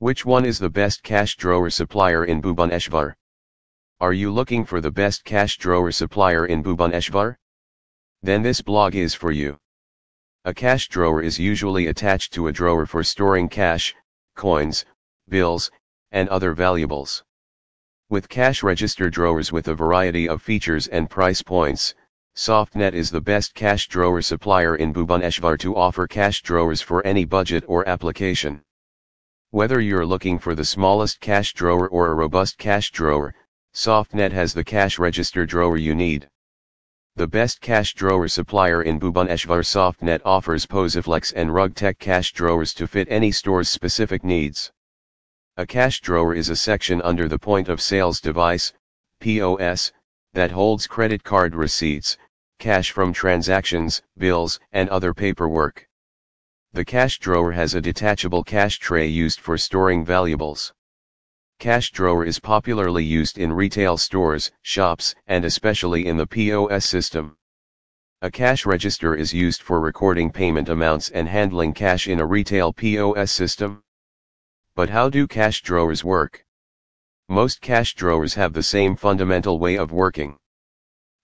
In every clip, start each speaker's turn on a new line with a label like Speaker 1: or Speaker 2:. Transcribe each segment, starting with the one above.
Speaker 1: Which one is the best cash drawer supplier in Bhubaneswar? Are you looking for the best cash drawer supplier in Bhubaneswar? Then this blog is for you. A cash drawer is usually attached to a drawer for storing cash, coins, bills, and other valuables. With cash register drawers with a variety of features and price points, SoftNet is the best cash drawer supplier in Bhubaneswar to offer cash drawers for any budget or application. Whether you're looking for the smallest cash drawer or a robust cash drawer, SoftNet has the cash register drawer you need. The best cash drawer supplier in Bhubaneswar SoftNet offers Posiflex and RUGTEK cash drawers to fit any store's specific needs. A cash drawer is a section under the point of sales device, POS, that holds credit card receipts, cash from transactions, bills, and other paperwork. The cash drawer has a detachable cash tray used for storing valuables. Cash drawer is popularly used in retail stores, shops, and especially in the POS system. A cash register is used for recording payment amounts and handling cash in a retail POS system. But how do cash drawers work? Most cash drawers have the same fundamental way of working.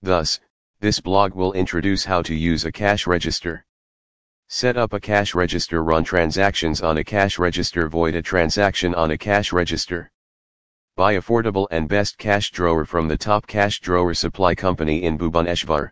Speaker 1: Thus, this blog will introduce how to use a cash register. Set up a cash register run transactions on a cash register void a transaction on a cash register. Buy affordable and best cash drawer from the top cash drawer supply company in Bhubaneswar.